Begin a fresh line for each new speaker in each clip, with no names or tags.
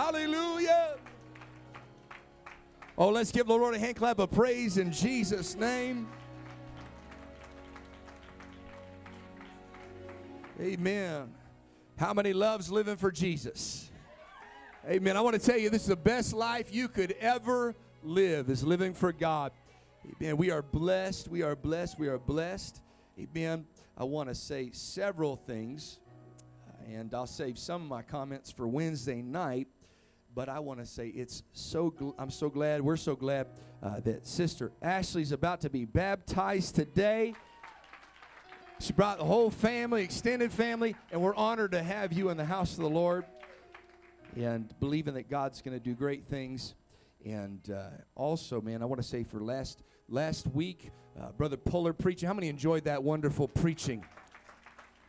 Hallelujah. Oh, let's give the Lord a hand clap of praise in Jesus' name. Amen. How many loves living for Jesus? Amen. I want to tell you, this is the best life you could ever live, is living for God. Amen. We are blessed. We are blessed. We are blessed. Amen. I want to say several things, and I'll save some of my comments for Wednesday night. But I want to say it's so. Gl- I'm so glad. We're so glad uh, that Sister Ashley's about to be baptized today. She brought the whole family, extended family, and we're honored to have you in the house of the Lord and believing that God's going to do great things. And uh, also, man, I want to say for last last week, uh, Brother Puller preaching. How many enjoyed that wonderful preaching?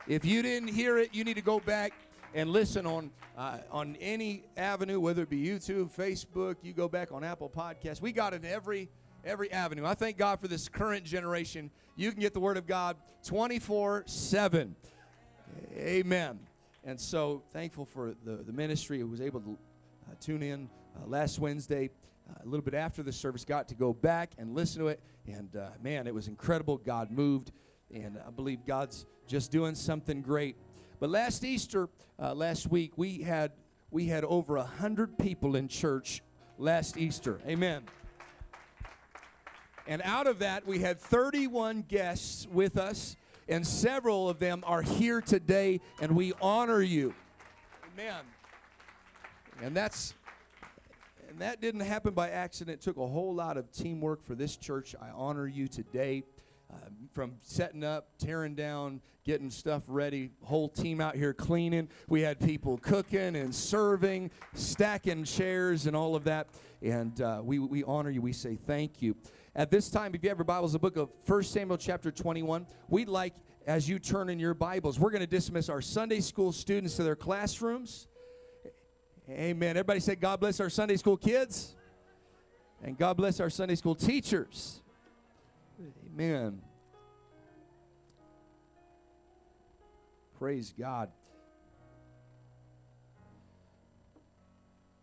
If you didn't hear it, you need to go back and listen on uh, on any avenue, whether it be YouTube, Facebook. You go back on Apple Podcasts. We got it every every avenue. I thank God for this current generation. You can get the Word of God 24 7. Amen. And so thankful for the, the ministry who was able to uh, tune in uh, last Wednesday. Uh, a little bit after the service, got to go back and listen to it. And uh, man, it was incredible. God moved. And I believe God's just doing something great. But last Easter, uh, last week, we had we had over a hundred people in church last Easter. Amen. And out of that, we had 31 guests with us, and several of them are here today, and we honor you. Amen. And that's and that didn't happen by accident. It took a whole lot of teamwork for this church. I honor you today. Uh, from setting up, tearing down, getting stuff ready, whole team out here cleaning. We had people cooking and serving, stacking chairs, and all of that. And uh, we, we honor you. We say thank you. At this time, if you have your Bibles, the book of 1 Samuel, chapter 21, we'd like, as you turn in your Bibles, we're going to dismiss our Sunday school students to their classrooms. Amen. Everybody say, God bless our Sunday school kids. And God bless our Sunday school teachers. Amen. Praise God.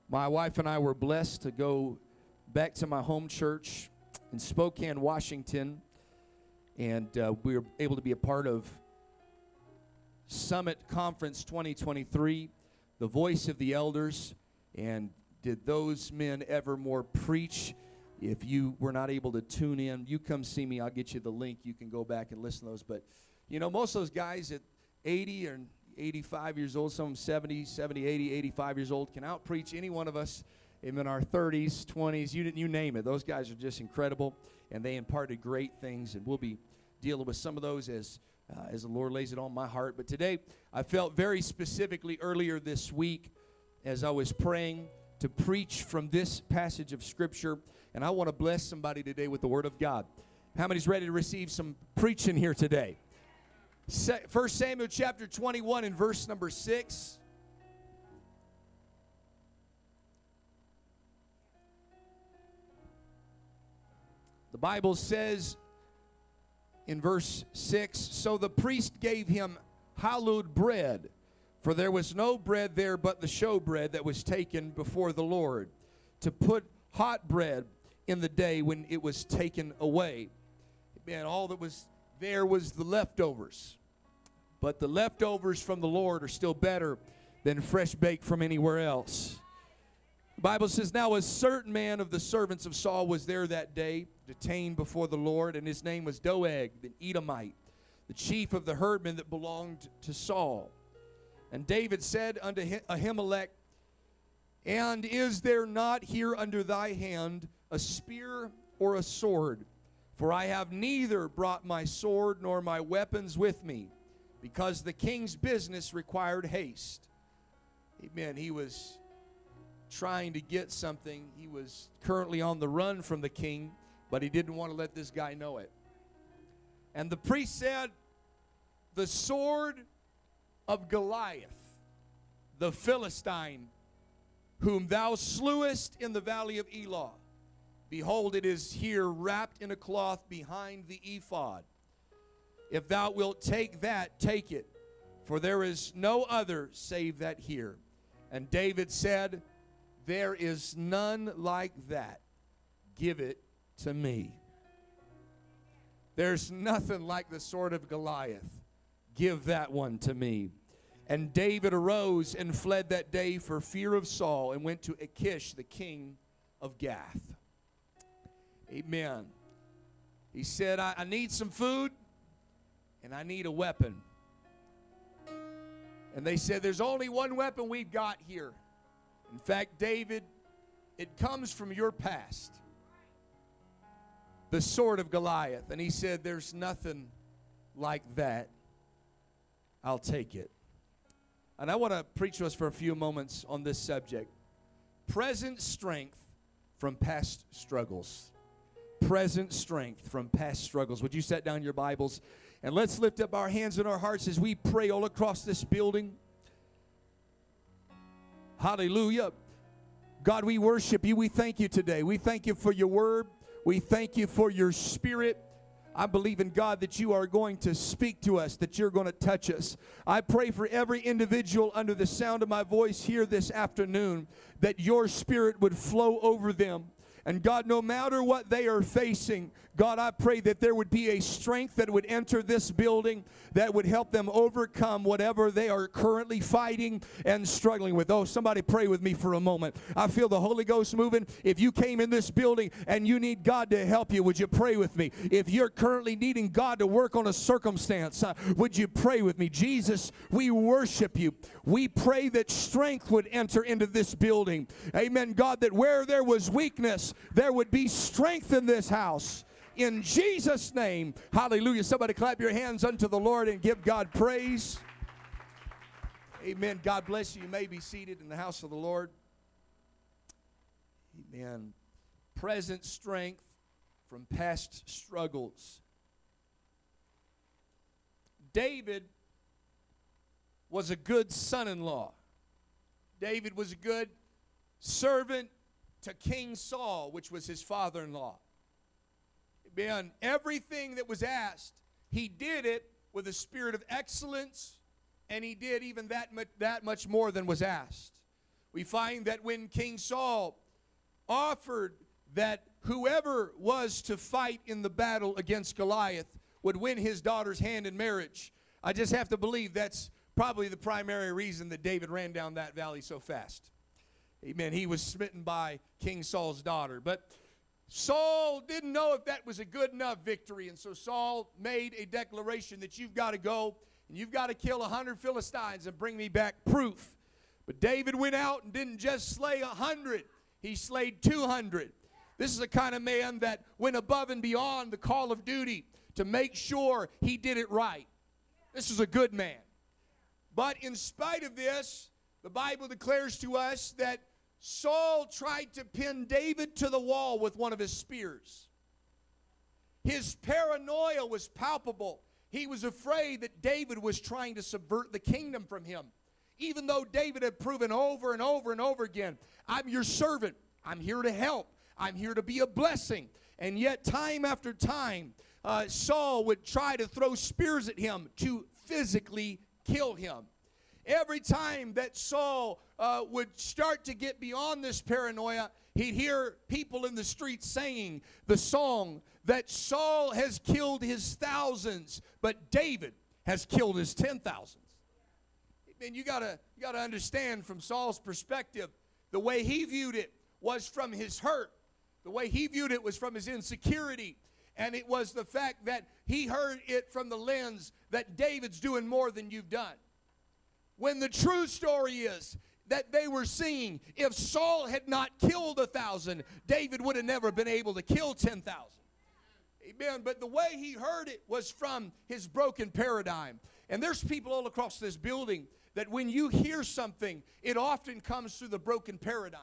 My wife and I were blessed to go back to my home church in Spokane, Washington, and uh, we were able to be a part of Summit Conference 2023, the voice of the elders. And did those men ever more preach? If you were not able to tune in, you come see me. I'll get you the link. You can go back and listen to those. But, you know, most of those guys at 80 or 85 years old, some of them 70, 70, 80, 85 years old, can outpreach any one of us in our 30s, 20s, you, you name it. Those guys are just incredible, and they imparted great things, and we'll be dealing with some of those as, uh, as the Lord lays it on my heart. But today, I felt very specifically earlier this week as I was praying to preach from this passage of Scripture, and I want to bless somebody today with the Word of God. How many's ready to receive some preaching here today? First Samuel chapter 21 and verse number 6. The Bible says in verse 6 So the priest gave him hallowed bread, for there was no bread there but the showbread that was taken before the Lord, to put hot bread in the day when it was taken away. And all that was there was the leftovers. But the leftovers from the Lord are still better than fresh baked from anywhere else. The Bible says, Now a certain man of the servants of Saul was there that day detained before the Lord, and his name was Doeg, the Edomite, the chief of the herdmen that belonged to Saul. And David said unto Ahimelech, And is there not here under thy hand a spear or a sword? For I have neither brought my sword nor my weapons with me, because the king's business required haste. Amen. He was trying to get something. He was currently on the run from the king but he didn't want to let this guy know it. And the priest said, The sword of Goliath, the Philistine, whom thou slewest in the valley of Elah, behold, it is here wrapped in a cloth behind the ephod. If thou wilt take that, take it, for there is no other save that here. And David said, There is none like that. Give it to me. There's nothing like the sword of Goliath. Give that one to me. And David arose and fled that day for fear of Saul and went to Achish, the king of Gath. Amen. He said, I, I need some food and I need a weapon. And they said, There's only one weapon we've got here. In fact, David, it comes from your past the sword of Goliath. And he said, There's nothing like that. I'll take it. And I want to preach to us for a few moments on this subject present strength from past struggles. Present strength from past struggles. Would you set down your Bibles and let's lift up our hands and our hearts as we pray all across this building? Hallelujah. God, we worship you. We thank you today. We thank you for your word. We thank you for your spirit. I believe in God that you are going to speak to us, that you're going to touch us. I pray for every individual under the sound of my voice here this afternoon that your spirit would flow over them. And God, no matter what they are facing, God, I pray that there would be a strength that would enter this building that would help them overcome whatever they are currently fighting and struggling with. Oh, somebody pray with me for a moment. I feel the Holy Ghost moving. If you came in this building and you need God to help you, would you pray with me? If you're currently needing God to work on a circumstance, uh, would you pray with me? Jesus, we worship you. We pray that strength would enter into this building. Amen, God, that where there was weakness, there would be strength in this house in Jesus' name. Hallelujah. Somebody clap your hands unto the Lord and give God praise. Amen. God bless you. You may be seated in the house of the Lord. Amen. Present strength from past struggles. David was a good son in law. David was a good servant to King Saul, which was his father in law. Beyond everything that was asked, he did it with a spirit of excellence, and he did even that much, that much more than was asked. We find that when King Saul offered that whoever was to fight in the battle against Goliath would win his daughter's hand in marriage, I just have to believe that's probably the primary reason that David ran down that valley so fast. Amen. He was smitten by King Saul's daughter. But Saul didn't know if that was a good enough victory, and so Saul made a declaration that you've got to go and you've got to kill a hundred Philistines and bring me back proof. But David went out and didn't just slay a hundred, he slayed 200. This is a kind of man that went above and beyond the call of duty to make sure he did it right. This is a good man. But in spite of this, the Bible declares to us that Saul tried to pin David to the wall with one of his spears. His paranoia was palpable. He was afraid that David was trying to subvert the kingdom from him. Even though David had proven over and over and over again, I'm your servant. I'm here to help. I'm here to be a blessing. And yet, time after time, uh, Saul would try to throw spears at him to physically kill him. Every time that Saul uh, would start to get beyond this paranoia, he'd hear people in the streets saying the song that Saul has killed his thousands, but David has killed his ten thousands. And you gotta you gotta understand from Saul's perspective, the way he viewed it was from his hurt. The way he viewed it was from his insecurity. And it was the fact that he heard it from the lens that David's doing more than you've done. When the true story is that they were seeing, if Saul had not killed a thousand, David would have never been able to kill 10,000. Amen. But the way he heard it was from his broken paradigm. And there's people all across this building that when you hear something, it often comes through the broken paradigm.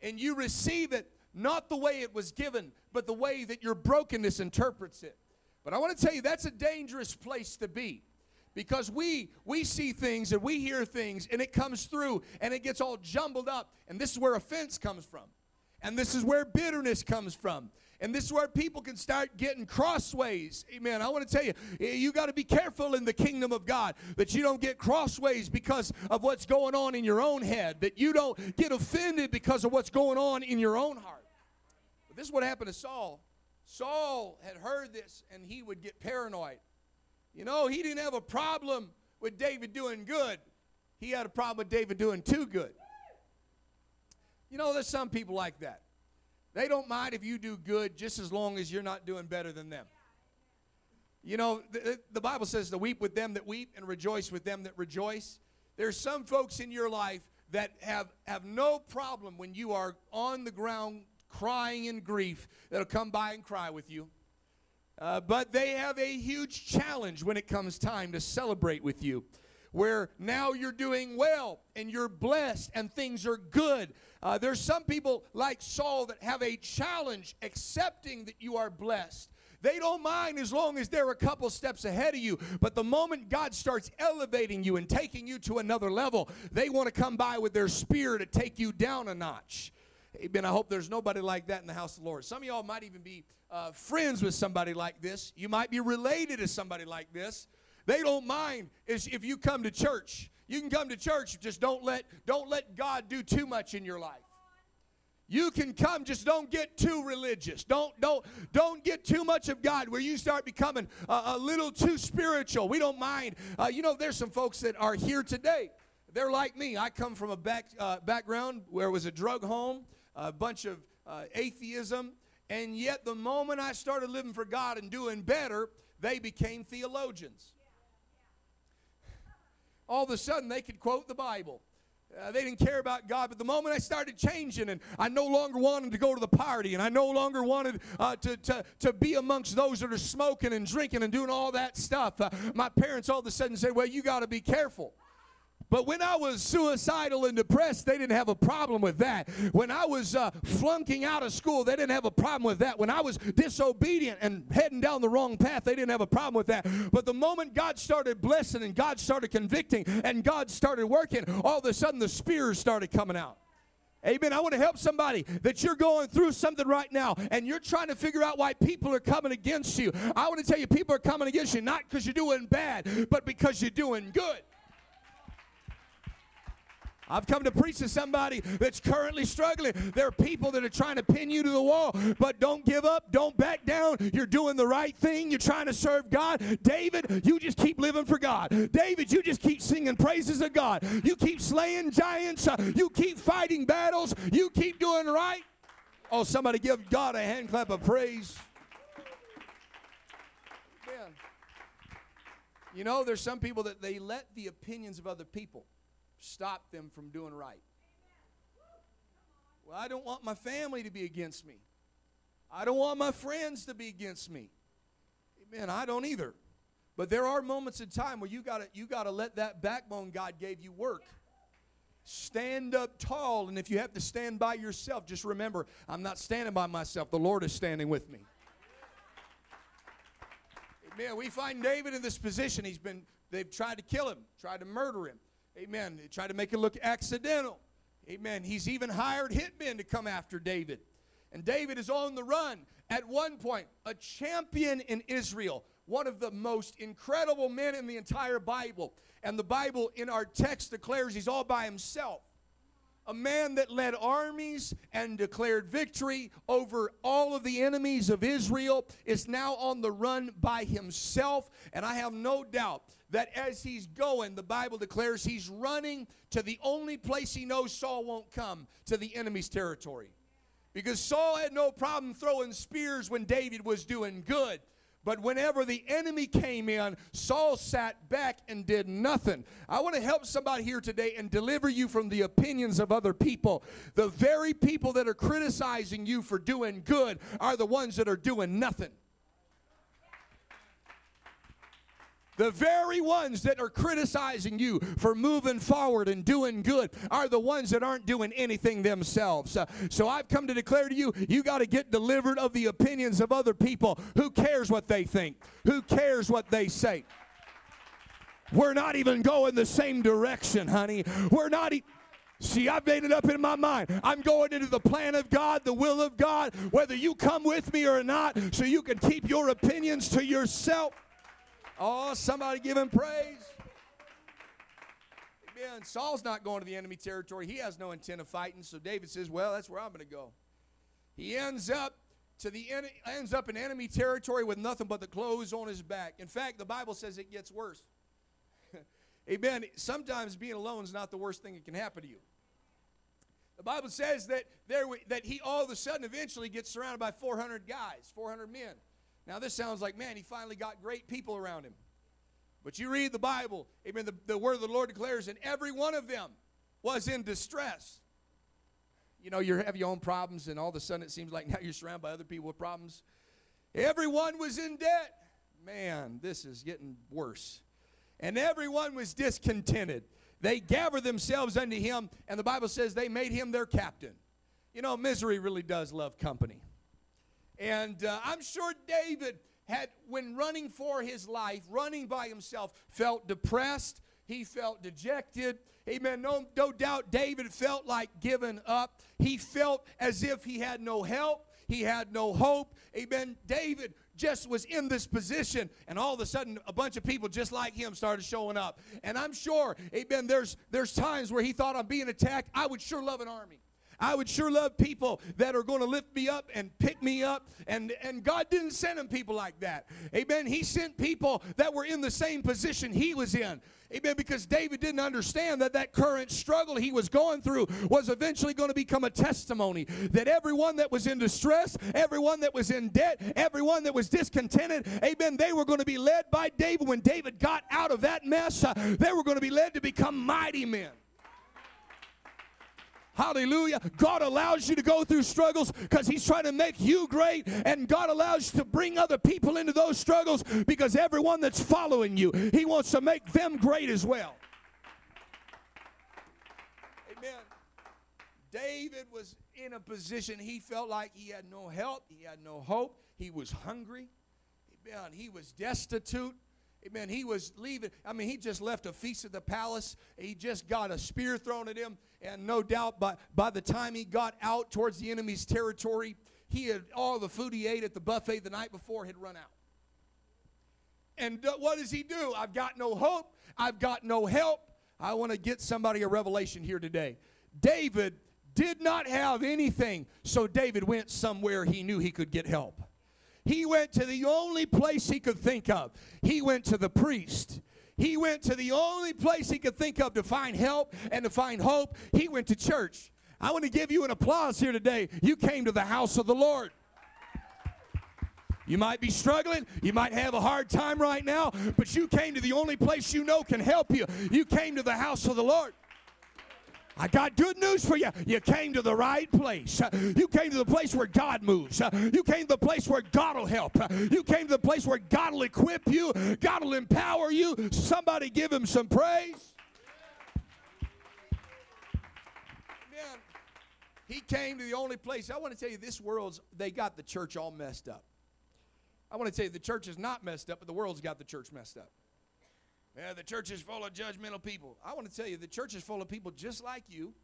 And you receive it not the way it was given, but the way that your brokenness interprets it. But I want to tell you, that's a dangerous place to be because we we see things and we hear things and it comes through and it gets all jumbled up and this is where offense comes from And this is where bitterness comes from. And this is where people can start getting crossways. Amen. I want to tell you, eh, you got to be careful in the kingdom of God that you don't get crossways because of what's going on in your own head, that you don't get offended because of what's going on in your own heart. But this is what happened to Saul. Saul had heard this and he would get paranoid. You know, he didn't have a problem with David doing good, he had a problem with David doing too good. You know, there's some people like that. They don't mind if you do good just as long as you're not doing better than them. You know, the, the, Bible says to weep with them that weep and rejoice with them that rejoice. There's some folks in your life that have, have no problem when you are on the ground crying in grief that'll come by and cry with you. Uh, but they have a huge challenge when it comes time to celebrate with you where now you're doing well and you're blessed and things are good. Uh, there's some people like Saul that have a challenge accepting that you are blessed. They don't mind as long as they're a couple steps ahead of you. But the moment God starts elevating you and taking you to another level, they want to come by with their spear to take you down a notch. Amen. I hope there's nobody like that in the house of the Lord. Some of y'all might even be uh, friends with somebody like this. You might be related to somebody like this. They don't mind if you come to church. You can come to church, just don't let don't let God do too much in your life. You can come, just don't get too religious. Don't don't don't get too much of God where you start becoming a, a little too spiritual. We don't mind. Uh, you know, there's some folks that are here today. They're like me. I come from a back uh, background where it was a drug home, a bunch of uh, atheism, and yet the moment I started living for God and doing better, they became theologians all of a sudden they could quote the Bible. Uh, they didn't care about God. But the moment I started changing and I no longer wanted to go to the party and I no longer wanted uh, to, to, to be amongst those that are smoking and drinking and doing all that stuff, uh, my parents all of a sudden said, Well, you got to be careful. But when I was suicidal and depressed, they didn't have a problem with that. When I was uh, flunking out of school, they didn't have a problem with that. When I was disobedient and heading down the wrong path, they didn't have a problem with that. But the moment God started blessing and God started convicting and God started working, all of a sudden the spears started coming out. Amen. I want to help somebody that you're going through something right now and you're trying to figure out why people are coming against you. I want to tell you, people are coming against you not because you're doing bad, but because you're doing good. I've come to preach to somebody that's currently struggling. There are people that are trying to pin you to the wall, but don't give up. Don't back down. You're doing the right thing. You're trying to serve God. David, you just keep living for God. David, you just keep singing praises of God. You keep slaying giants. Uh, you keep fighting battles. You keep doing right. Oh, somebody give God a hand clap of praise. Man. You know, there's some people that they let the opinions of other people stop them from doing right. Well, I don't want my family to be against me. I don't want my friends to be against me. Amen. I don't either. But there are moments in time where you got to you got to let that backbone God gave you work. Stand up tall, and if you have to stand by yourself, just remember, I'm not standing by myself. The Lord is standing with me. Amen. We find David in this position. He's been they've tried to kill him, tried to murder him. Amen. They try to make it look accidental. Amen. He's even hired hitmen to come after David. And David is on the run. At one point, a champion in Israel, one of the most incredible men in the entire Bible. And the Bible in our text declares he's all by himself. A man that led armies and declared victory over all of the enemies of Israel is now on the run by himself. And I have no doubt that as he's going, the Bible declares he's running to the only place he knows Saul won't come, to the enemy's territory. Because Saul had no problem throwing spears when David was doing good. But whenever the enemy came in, Saul sat back and did nothing. I want to help somebody here today and deliver you from the opinions of other people. The very people that are criticizing you for doing good are the ones that are doing nothing. The very ones that are criticizing you for moving forward and doing good are the ones that aren't doing anything themselves. Uh, so I've come to declare to you, you got to get delivered of the opinions of other people. Who cares what they think? Who cares what they say? We're not even going the same direction, honey. We're not. See, I've made it up in my mind. I'm going into the plan of God, the will of God, whether you come with me or not, so you can keep your opinions to yourself. Oh, somebody give him praise. Amen. Saul's not going to the enemy territory. He has no intent of fighting. So David says, Well, that's where I'm going to go. He ends up to the ends up in enemy territory with nothing but the clothes on his back. In fact, the Bible says it gets worse. Amen. Sometimes being alone is not the worst thing that can happen to you. The Bible says that there that he all of a sudden eventually gets surrounded by 400 guys, 400 men. Now this sounds like man, he finally got great people around him. But you read the Bible, amen, the, the word of the Lord declares, and every one of them was in distress. You know, you have your own problems, and all of a sudden it seems like now you're surrounded by other people with problems. Everyone was in debt. Man, this is getting worse. And everyone was discontented. They gathered themselves unto him, and the Bible says they made him their captain. You know, misery really does love company. And uh, I'm sure David had, when running for his life, running by himself, felt depressed. He felt dejected. Amen. No, no doubt David felt like giving up. He felt as if he had no help. He had no hope. Amen. David just was in this position, and all of a sudden, a bunch of people just like him started showing up. And I'm sure, amen, there's, there's times where he thought, I'm being attacked. I would sure love an army. I would sure love people that are going to lift me up and pick me up. And, and God didn't send him people like that. Amen. He sent people that were in the same position he was in. Amen. Because David didn't understand that that current struggle he was going through was eventually going to become a testimony. That everyone that was in distress, everyone that was in debt, everyone that was discontented, amen, they were going to be led by David. When David got out of that mess, uh, they were going to be led to become mighty men. Hallelujah. God allows you to go through struggles because He's trying to make you great, and God allows you to bring other people into those struggles because everyone that's following you, He wants to make them great as well. Amen. David was in a position he felt like he had no help, he had no hope, he was hungry. He was destitute. Amen. He was leaving. I mean, he just left a feast at the palace. He just got a spear thrown at him. And no doubt by, by the time he got out towards the enemy's territory, he had all the food he ate at the buffet the night before had run out. And what does he do? I've got no hope. I've got no help. I want to get somebody a revelation here today. David did not have anything, so David went somewhere he knew he could get help. He went to the only place he could think of. He went to the priest. He went to the only place he could think of to find help and to find hope. He went to church. I want to give you an applause here today. You came to the house of the Lord. You might be struggling. You might have a hard time right now, but you came to the only place you know can help you. You came to the house of the Lord. I got good news for you. You came to the right place. You came to the place where God moves. You came to the place where God will help. You came to the place where God will equip you. God will empower you. Somebody give him some praise. Man, he came to the only place. I want to tell you, this world's, they got the church all messed up. I want to tell you, the church is not messed up, but the world's got the church messed up. Yeah, the church is full of judgmental people. I want to tell you, the church is full of people just like you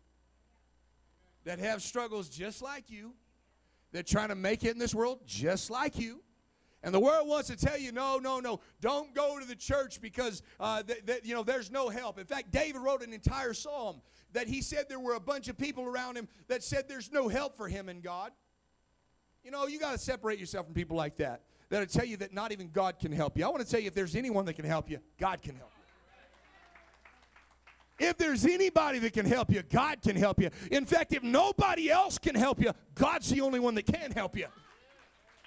that have struggles just like you. They're trying to make it in this world just like you. And the world wants to tell you, no, no, no, don't go to the church because uh, th- th- you know there's no help. In fact, David wrote an entire psalm that he said there were a bunch of people around him that said there's no help for him in God. You know, you got to separate yourself from people like that that'll tell you that not even God can help you. I want to tell you if there's anyone that can help you, God can help you. If there's anybody that can help you, God can help you. In fact, if nobody else can help you, God's the only one that can help you.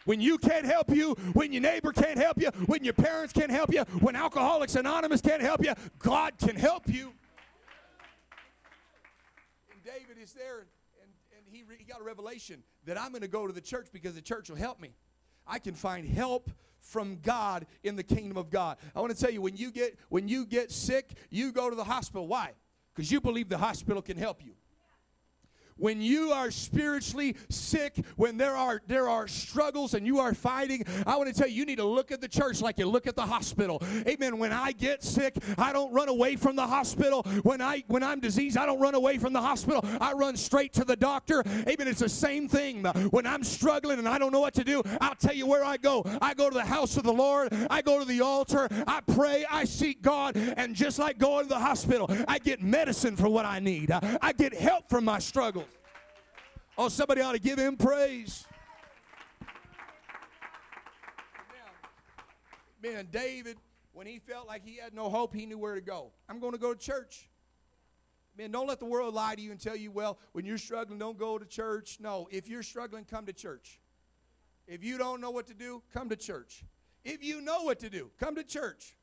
When you can't help you, when your neighbor can't help you, when your parents can't help you, when Alcoholics Anonymous can't help you, God can help you. And David is there, and, and he, he got a revelation that I'm going to go to the church because the church will help me. I can find help from God in the kingdom of God. I want to tell you when you get when you get sick, you go to the hospital. Why? Because you believe the hospital can help you. When you are spiritually sick, when there are there are struggles and you are fighting, I want to tell you, you need to look at the church like you look at the hospital. Amen. When I get sick, I don't run away from the hospital. When I when I'm diseased, I don't run away from the hospital. I run straight to the doctor. Amen. It's the same thing. When I'm struggling and I don't know what to do, I'll tell you where I go. I go to the house of the Lord. I go to the altar. I pray. I seek God. And just like going to the hospital, I get medicine for what I need. I get help from my struggles. Oh, somebody ought to give him praise. Man, David, when he felt like he had no hope, he knew where to go. I'm going to go to church. Man, don't let the world lie to you and tell you, well, when you're struggling, don't go to church. No, if you're struggling, come to church. If you don't know what to do, come to church. If you know what to do, come to church.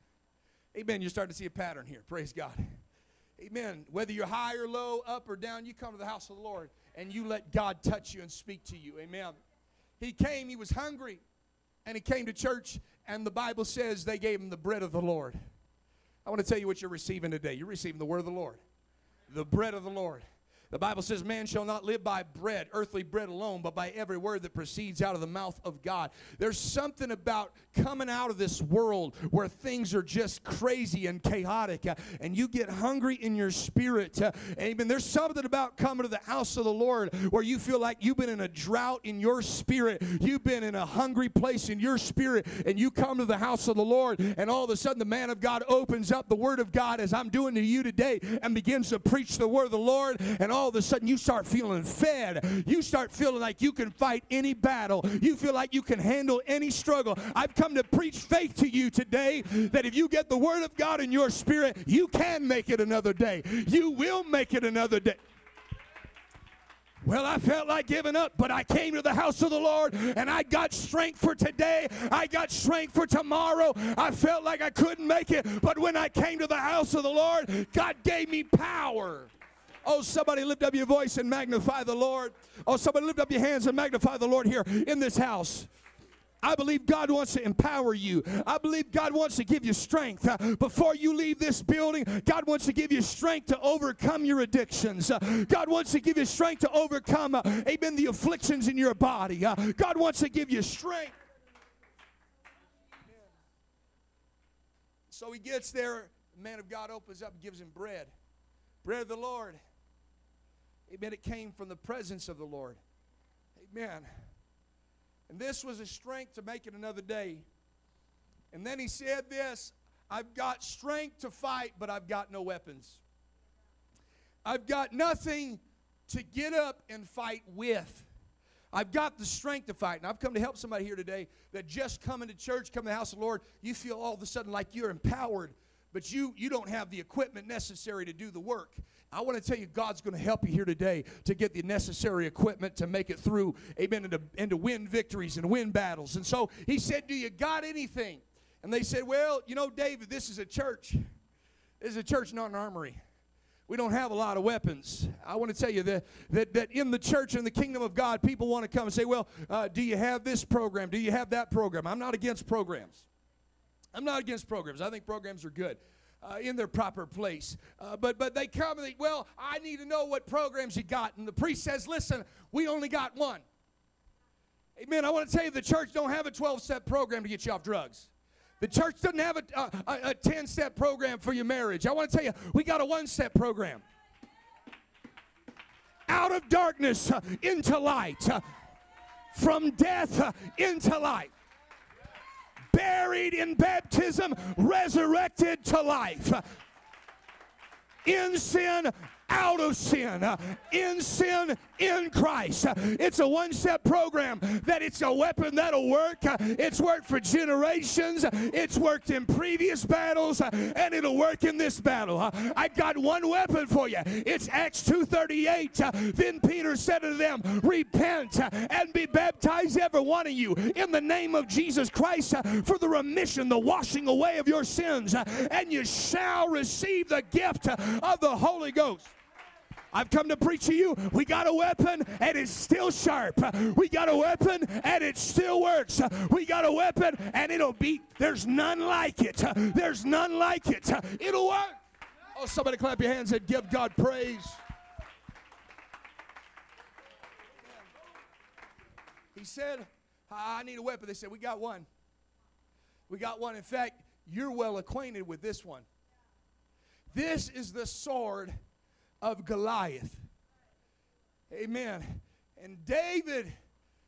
Amen. You're starting to see a pattern here. Praise God. Amen. Whether you're high or low, up or down, you come to the house of the Lord and you let God touch you and speak to you. Amen. He came, he was hungry, and he came to church, and the Bible says they gave him the bread of the Lord. I want to tell you what you're receiving today. You're receiving the word of the Lord, the bread of the Lord. The Bible says, Man shall not live by bread, earthly bread alone, but by every word that proceeds out of the mouth of God. There's something about coming out of this world where things are just crazy and chaotic, uh, and you get hungry in your spirit. Uh, amen. There's something about coming to the house of the Lord where you feel like you've been in a drought in your spirit, you've been in a hungry place in your spirit, and you come to the house of the Lord, and all of a sudden the man of God opens up the word of God as I'm doing to you today and begins to preach the word of the Lord, and all of a sudden you start feeling fed. You start feeling like you can fight any battle. You feel like you can handle any struggle. I've come to preach faith to you today that if you get the Word of God in your spirit, you can make it another day. You will make it another day. Well, I felt like giving up, but I came to the house of the Lord and I got strength for today. I got strength for tomorrow. I felt like I couldn't make it, but when I came to the house of the Lord, God gave me power. Oh, somebody lift up your voice and magnify the Lord. Oh, somebody lift up your hands and magnify the Lord here in this house. I believe God wants to empower you. I believe God wants to give you strength. Uh, before you leave this building, God wants to give you strength to overcome your addictions. Uh, God wants to give you strength to overcome, uh, amen, the afflictions in your body. God wants to give you strength. So he gets there. The man of God opens up and gives him bread. Bread of the Lord. Amen. It came from the presence of the Lord. Amen. And this was a strength to make it another day. And then he said this I've got strength to fight, but I've got no weapons. I've got nothing to get up and fight with. I've got the strength to fight. And I've come to help somebody here today that just coming to church, coming to the house of the Lord, you feel all of a sudden like you're empowered, but you, you don't have the equipment necessary to do the work. I want to tell you, God's going to help you here today to get the necessary equipment to make it through, amen, and to, and to win victories and win battles. And so he said, Do you got anything? And they said, Well, you know, David, this is a church. This is a church, not an armory. We don't have a lot of weapons. I want to tell you that, that, that in the church, in the kingdom of God, people want to come and say, Well, uh, do you have this program? Do you have that program? I'm not against programs. I'm not against programs. I think programs are good uh, in their proper place. Uh, but but they come and they, well, I need to know what programs you got. And the priest says, listen, we only got one. Amen. I want to tell you, the church don't have a 12-step program to get you off drugs. The church doesn't have a, a, a 10 step program for your marriage. I want to tell you, we got a one step program. Out of darkness uh, into light, uh, from death uh, into life buried in baptism, resurrected to life. In sin, out of sin, in sin, in Christ. It's a one step program that it's a weapon that'll work. It's worked for generations, it's worked in previous battles, and it'll work in this battle. I got one weapon for you. It's Acts 2:38. Then Peter said to them, Repent and be baptized, every one of you, in the name of Jesus Christ for the remission, the washing away of your sins, and you shall receive the gift of the Holy Ghost. I've come to preach to you. We got a weapon and it's still sharp. We got a weapon and it still works. We got a weapon and it'll beat. There's none like it. There's none like it. It'll work. Oh, somebody clap your hands and give God praise. He said, I need a weapon. They said, We got one. We got one. In fact, you're well acquainted with this one. This is the sword of Goliath. Amen. And David,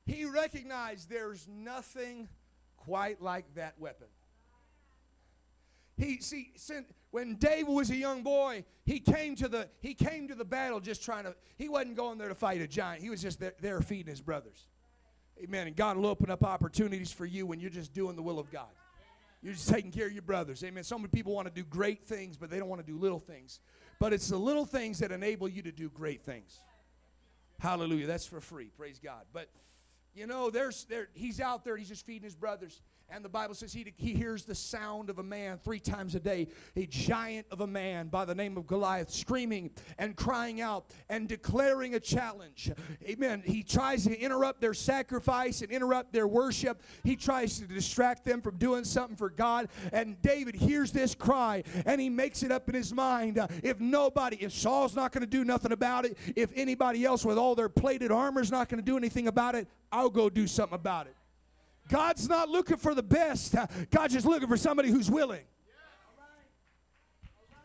he recognized there's nothing quite like that weapon. He see when David was a young boy, he came to the he came to the battle just trying to. He wasn't going there to fight a giant. He was just there, there feeding his brothers. Amen. And God will open up opportunities for you when you're just doing the will of God. You're just taking care of your brothers. Amen. So many people want to do great things, but they don't want to do little things. But it's the little things that enable you to do great things. Hallelujah. That's for free. Praise God. But you know, there's there he's out there, he's just feeding his brothers. And the Bible says he, he hears the sound of a man three times a day, a giant of a man by the name of Goliath, screaming and crying out and declaring a challenge. Amen. He tries to interrupt their sacrifice and interrupt their worship. He tries to distract them from doing something for God. And David hears this cry and he makes it up in his mind if nobody, if Saul's not going to do nothing about it, if anybody else with all their plated armor is not going to do anything about it, I'll go do something about it. God's not looking for the best, God's just looking for somebody who's willing.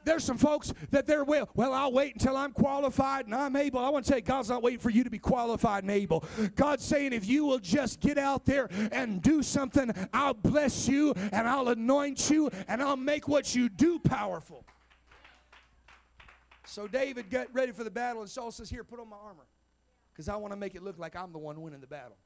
There's some folks that they're well, well, I'll wait until I'm qualified and I'm able. I want to say God's not waiting for you to be qualified and able. God's saying if you will just get out there and do something, I'll bless you and I'll anoint you and I'll make what you do powerful. So David got ready for the battle and Saul says, Here, put on my armor. Because I want to make it look like I'm the one winning the battle.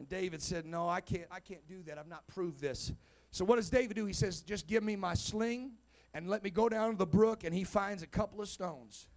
And David said, No, I can't, I can't do that. I've not proved this. So what does David do? He says, Just give me my sling and let me go down to the brook. And he finds a couple of stones.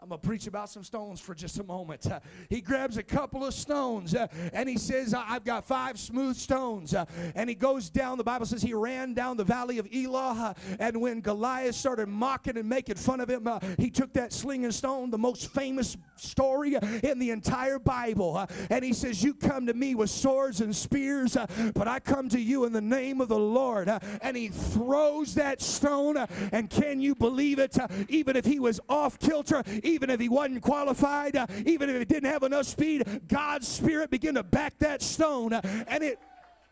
I'm going to preach about some stones for just a moment. Uh, he grabs a couple of stones uh, and he says, I've got five smooth stones. Uh, and he goes down, the Bible says he ran down the valley of Elah. Uh, and when Goliath started mocking and making fun of him, uh, he took that sling and stone, the most famous story in the entire Bible. Uh, and he says, You come to me with swords and spears, but I come to you in the name of the Lord. and he throws that stone. and can you believe it? even if he was off kilter, even if he wasn't qualified, uh, even if he didn't have enough speed, God's Spirit began to back that stone, uh, and it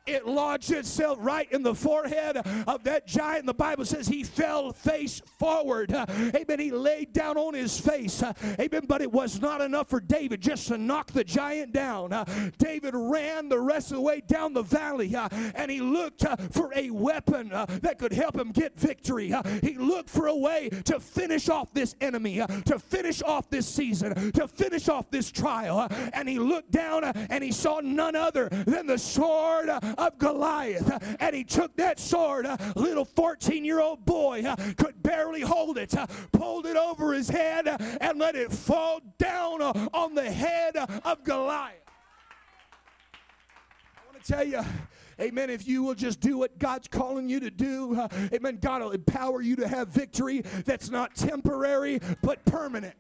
it lodged itself right in the forehead of that giant. The Bible says he fell face forward. Amen. He laid down on his face. Amen. But it was not enough for David just to knock the giant down. David ran the rest of the way down the valley and he looked for a weapon that could help him get victory. He looked for a way to finish off this enemy, to finish off this season, to finish off this trial. And he looked down and he saw none other than the sword of Goliath. And he took that sword, a little 14 year old boy uh, could barely hold it, uh, pulled it over his head, uh, and let it fall down on the head of Goliath. I want to tell you, Amen. If you will just do what God's calling you to do, uh, amen. God will empower you to have victory that's not temporary but permanent.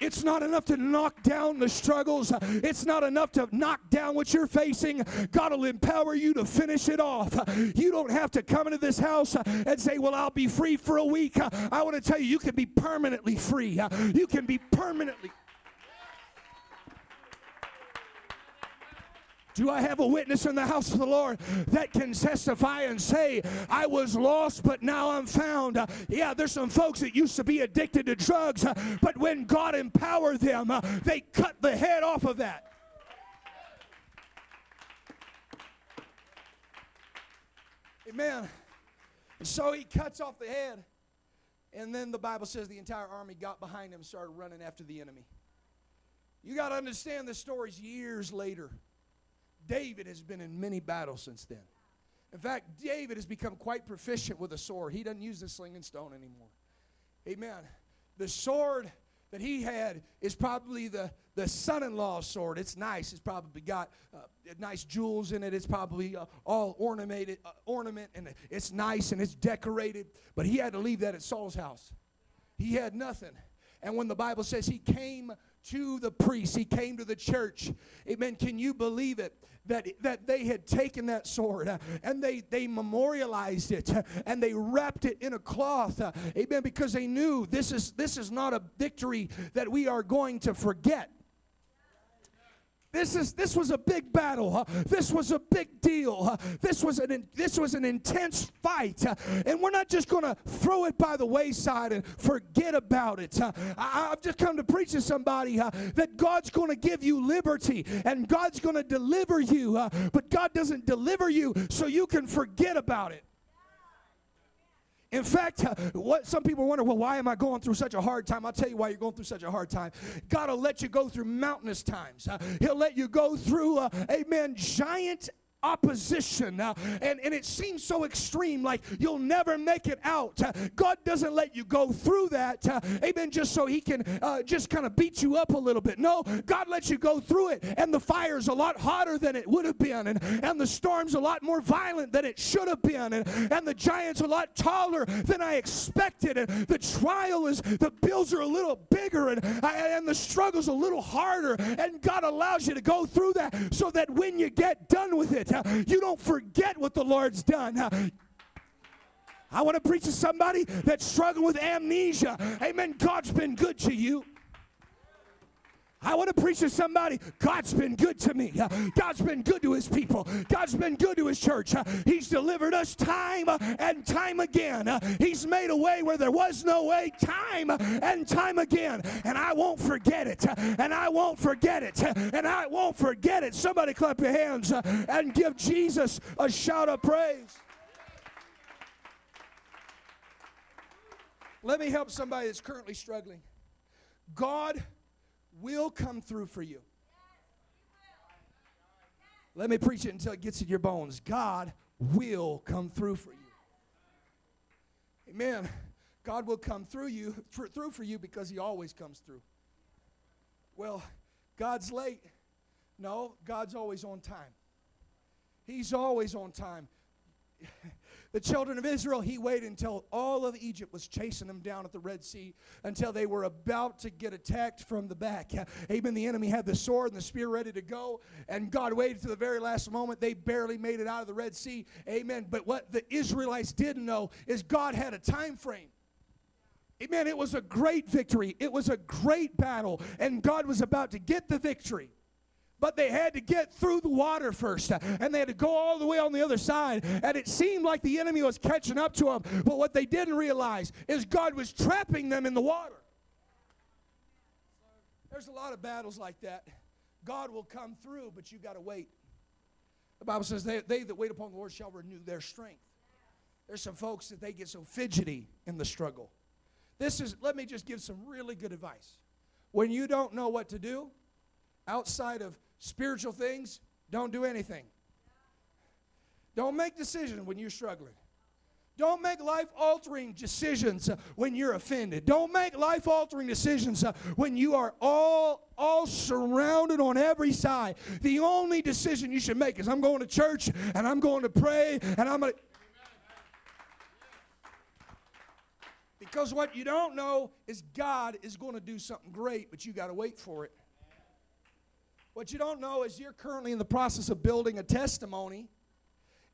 It's not enough to knock down the struggles. It's not enough to knock down what you're facing. God will empower you to finish it off. You don't have to come into this house and say, Well, I'll be free for a week. I want to tell you, you can be permanently free. You can be permanently. Do I have a witness in the house of the Lord that can testify and say, I was lost, but now I'm found? Uh, yeah, there's some folks that used to be addicted to drugs, uh, but when God empowered them, uh, they cut the head off of that. Amen. And so he cuts off the head. And then the Bible says the entire army got behind him and started running after the enemy. You got to understand the story's years later. David has been in many battles since then. In fact, David has become quite proficient with a sword. He doesn't use the sling and stone anymore. Amen. The sword that he had is probably the, the son in law's sword. It's nice. It's probably got uh, nice jewels in it. It's probably uh, all ornamented, uh, ornament, and it's nice and it's decorated. But he had to leave that at Saul's house. He had nothing. And when the Bible says he came to the priest, he came to the church. Amen. Can you believe it? That, that they had taken that sword uh, and they, they memorialized it uh, and they wrapped it in a cloth. Uh, amen. Because they knew this is, this is not a victory that we are going to forget. This is this was a big battle. Uh, this was a big deal. Uh, this was an this was an intense fight, uh, and we're not just going to throw it by the wayside and forget about it. I, have just come to preach to somebody that God's going to give you liberty and God's going to deliver you, but God doesn't deliver you so you can forget about it. In fact, what some people wonder, well, why am I going through such a hard time? I'll tell you why you're going through such a hard time. God will let you go through mountainous times. Uh, he'll let you go through, uh, amen, giant opposition uh, and, and it seems so extreme like you'll never make it out. Uh, god doesn't let you go through that uh, amen just so he can uh, just kind of beat you up a little bit. No god lets you go through it and the fire's a lot hotter than it would have been and, and the storm's a lot more violent than it should have been and, and the giant's a lot taller than i expected and the trial is the bills are a little bigger and, and the struggle's a little harder and god allows you to go through that so that when you get done with it you don't forget what the Lord's done. I want to preach to somebody that's struggling with amnesia. Amen. God's been good to you. I want to preach to somebody. God's been good to me. God's been good to his people. God's been good to his church. He's delivered us time and time again. He's made a way where there was no way time and time again. And I won't forget it. And I won't forget it. And I won't forget it. Somebody clap your hands and give Jesus a shout of praise. Let me help somebody that's currently struggling. God will come through for you. Let me preach it until it gets in your bones. God will come through for you. Amen. God will come through you through for you because he always comes through. Well, God's late. No, God's always on time. He's always on time. The children of Israel, he waited until all of Egypt was chasing them down at the Red Sea until they were about to get attacked from the back. Amen. The enemy had the sword and the spear ready to go, and God waited to the very last moment. They barely made it out of the Red Sea. Amen. But what the Israelites didn't know is God had a time frame. Amen. It was a great victory. It was a great battle, and God was about to get the victory but they had to get through the water first and they had to go all the way on the other side and it seemed like the enemy was catching up to them but what they didn't realize is god was trapping them in the water. There's a lot of battles like that. God will come through but you got to wait. The bible says they, they that wait upon the lord shall renew their strength. There's some folks that they get so fidgety in the struggle. This is let me just give some really good advice. When you don't know what to do outside of spiritual things, don't do anything. Don't make decisions when you're struggling. Don't make life altering decisions when you're offended. Don't make life altering decisions when you are all all surrounded on every side. The only decision you should make is I'm going to church and I'm going to pray and I'm going to Because what you don't know is God is going to do something great, but you got to wait for it. What you don't know is you're currently in the process of building a testimony,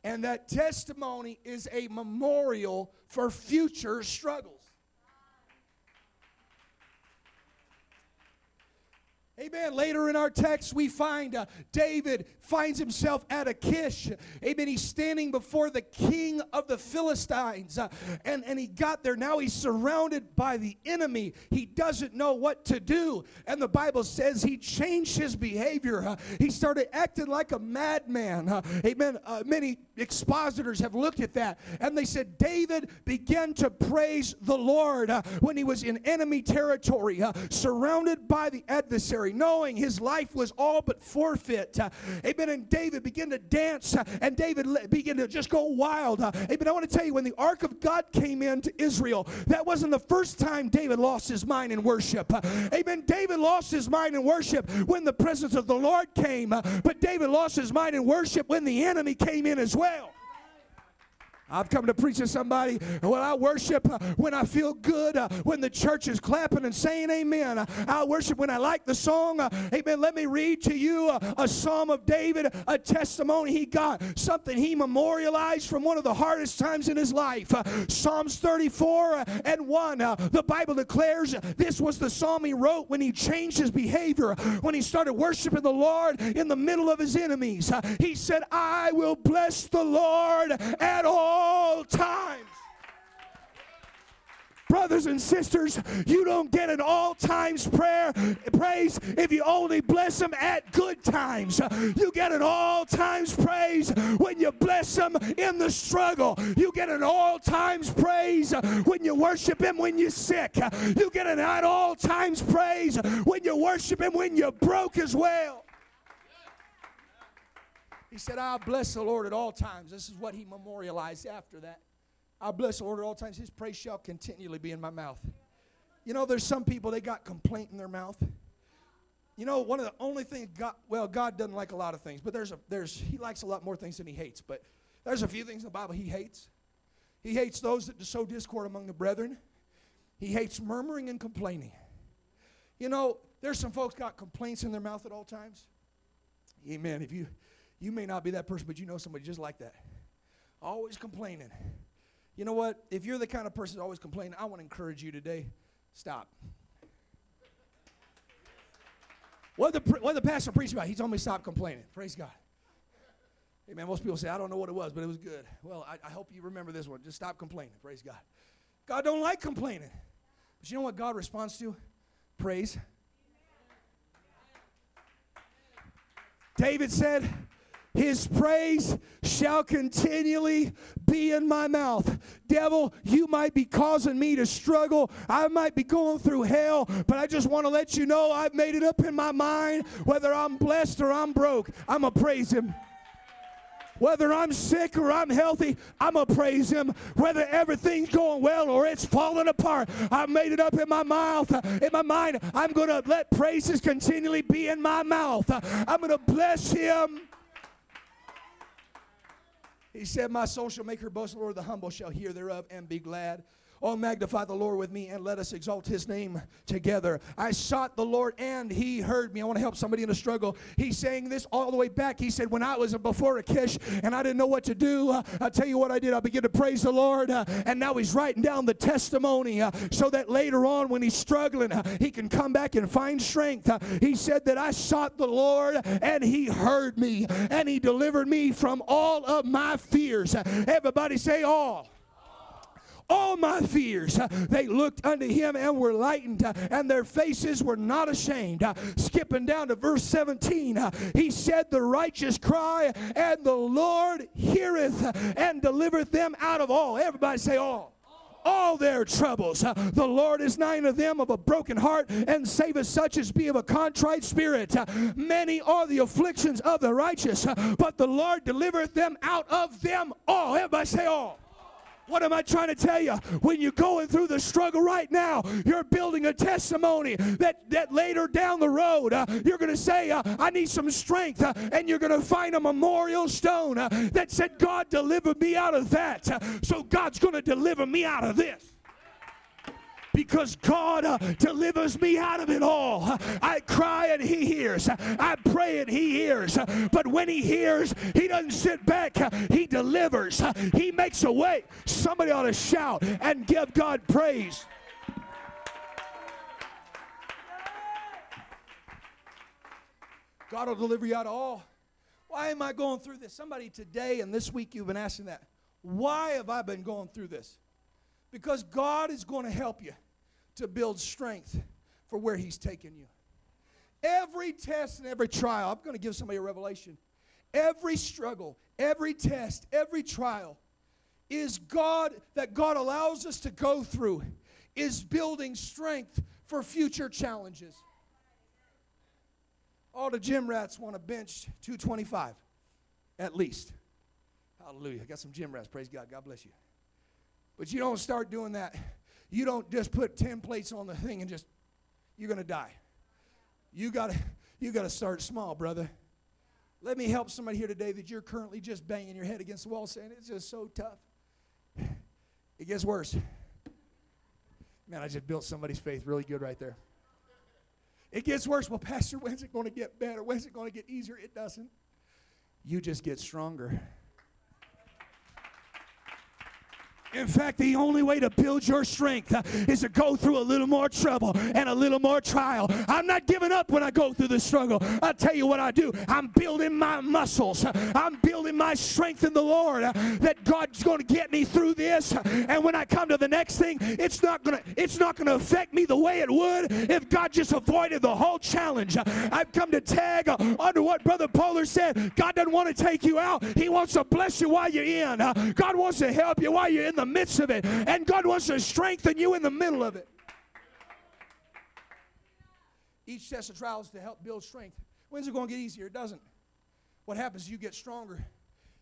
and that testimony is a memorial for future struggles. Amen. Later in our text, we find uh, David finds himself at Achish. Amen. He's standing before the king of the Philistines. Uh, and, and he got there. Now he's surrounded by the enemy. He doesn't know what to do. And the Bible says he changed his behavior. Uh, he started acting like a madman. Uh, amen. Uh, many expositors have looked at that. And they said David began to praise the Lord uh, when he was in enemy territory, surrounded by the adversary knowing his life was all but forfeit. Uh, amen. And David began to dance, uh, and David began to just go wild. Uh, amen. I want to tell you, when the ark of God came into Israel, that wasn't the first time David lost his mind in worship. Amen. David lost his mind in worship when the presence of the Lord came, but David lost his mind in worship when the enemy came in as well. I've come to preach to somebody. Well, I worship uh, when I feel good, uh, when the church is clapping and saying amen. Uh, I worship when I like the song. Amen. Let me read to you a, psalm of David, a testimony he got, something he memorialized from one of the hardest times in his life. Psalms 34 and 1. Uh, the Bible declares this was the psalm he wrote when he changed his behavior, when he started worshiping the Lord in the middle of his enemies. he said, I will bless the Lord at all all times. Brothers and sisters, you don't get an all times prayer praise if you only bless them at good times. You get an all times praise when you bless them in the struggle. You get an all times praise when you worship him when you're sick. You get an at all times praise when you worship him when you're broke as well. He said, I'll bless the Lord at all times. This is what he memorialized after that. I'll bless the Lord at all times. His praise shall continually be in my mouth. You know, there's some people, they got complaint in their mouth. You know, one of the only things God, well, God doesn't like a lot of things, but there's a, there's, he likes a lot more things than he hates. But there's a few things in the Bible he hates. He hates those that sow discord among the brethren. He hates murmuring and complaining. You know, there's some folks got complaints in their mouth at all times. Amen. If you you may not be that person, but you know somebody just like that. Always complaining. You know what? If you're the kind of person always complaining, I want to encourage you today stop. What the, what the pastor preached about, he told me stop complaining. Praise God. Hey most people say, I don't know what it was, but it was good. Well, I, I hope you remember this one. Just stop complaining. Praise God. God don't like complaining. But you know what God responds to? Praise. David said, his praise shall continually be in my mouth. Devil, you might be causing me to struggle. I might be going through hell, but I just want to let you know I've made it up in my mind. Whether I'm blessed or I'm broke, I'm going to praise him. Whether I'm sick or I'm healthy, I'm going to praise him. Whether everything's going well or it's falling apart, I've made it up in my mouth, in my mind. I'm going to let praises continually be in my mouth. I'm going to bless him. He said, My soul shall make her boast, Lord, the humble shall hear thereof and be glad. Oh, magnify the Lord with me and let us exalt his name together. I sought the Lord and he heard me. I want to help somebody in a struggle. He's saying this all the way back. He said, When I was before Achish and I didn't know what to do, uh, I'll tell you what I did. I began to praise the Lord. Uh, and now he's writing down the testimony uh, so that later on, when he's struggling, uh, he can come back and find strength. Uh, he said that I sought the Lord and he heard me and he delivered me from all of my fears. Everybody say, All all my fears. Uh, they looked unto him and were lightened, uh, and their faces were not ashamed. Uh, skipping down to verse 17, he said, The righteous cry, and the Lord heareth and delivereth them out of all. Everybody say, All all their troubles. The Lord is nigh unto them of a broken heart and saveth such as be of a contrite spirit. Many are the afflictions of the righteous, but the Lord delivereth them out of them all. Everybody say all. What am I trying to tell you? When you're going through the struggle right now, you're building a testimony that, that later down the road, uh, you're going to say, uh, I need some strength. Uh, and you're going to find a memorial stone uh, that said, God delivered me out of that. So God's going to deliver me out of this because God uh, delivers me out of it all. I cry and He hears. I pray and He hears. But when He hears, He doesn't sit back, He delivers. He makes a way. Somebody ought to shout and give God praise. God will deliver you out of all. Why am I going through this? Somebody today and this week you've been asking that. Why have I been going through this? Because God is going to help you to build strength for where He's taken you. Every test and every trial, I'm going to give somebody a revelation. Every struggle, every test, every trial is God that God allows us to go through is building strength for future challenges. All the gym rats want to bench 225 at least. Hallelujah. I got some gym rats. Praise God. God bless you. But you don't start doing that you don't just put 10 plates on the thing and just, you're going to die. You got to you got to start small, brother. Let me help somebody here today that you're currently just banging your head against the wall saying it's just so tough. It gets worse. Man, I just built somebody's faith really good right there. It gets worse. Well, Pastor, when's it going to get better? When's it going to get easier? It doesn't. You just get stronger. In fact, the only way to build your strength uh, is to go through a little more trouble and a little more trial. I'm not giving up when I go through the struggle. I'll tell you what I do. I'm building my muscles. I'm building my strength in the Lord uh, that God's going to get me through this. And when I come to the next thing, it's not going to it's not going to affect me the way it would if God just avoided the whole challenge. I've come to tag under what Brother Polar said. God doesn't want to take you out. He wants to bless you while you're in. God wants to help you while you're in the midst of it. And God wants to strengthen you in the middle of it. Each test of trial is to help build strength. When's it going to get easier? It doesn't. What happens you get stronger.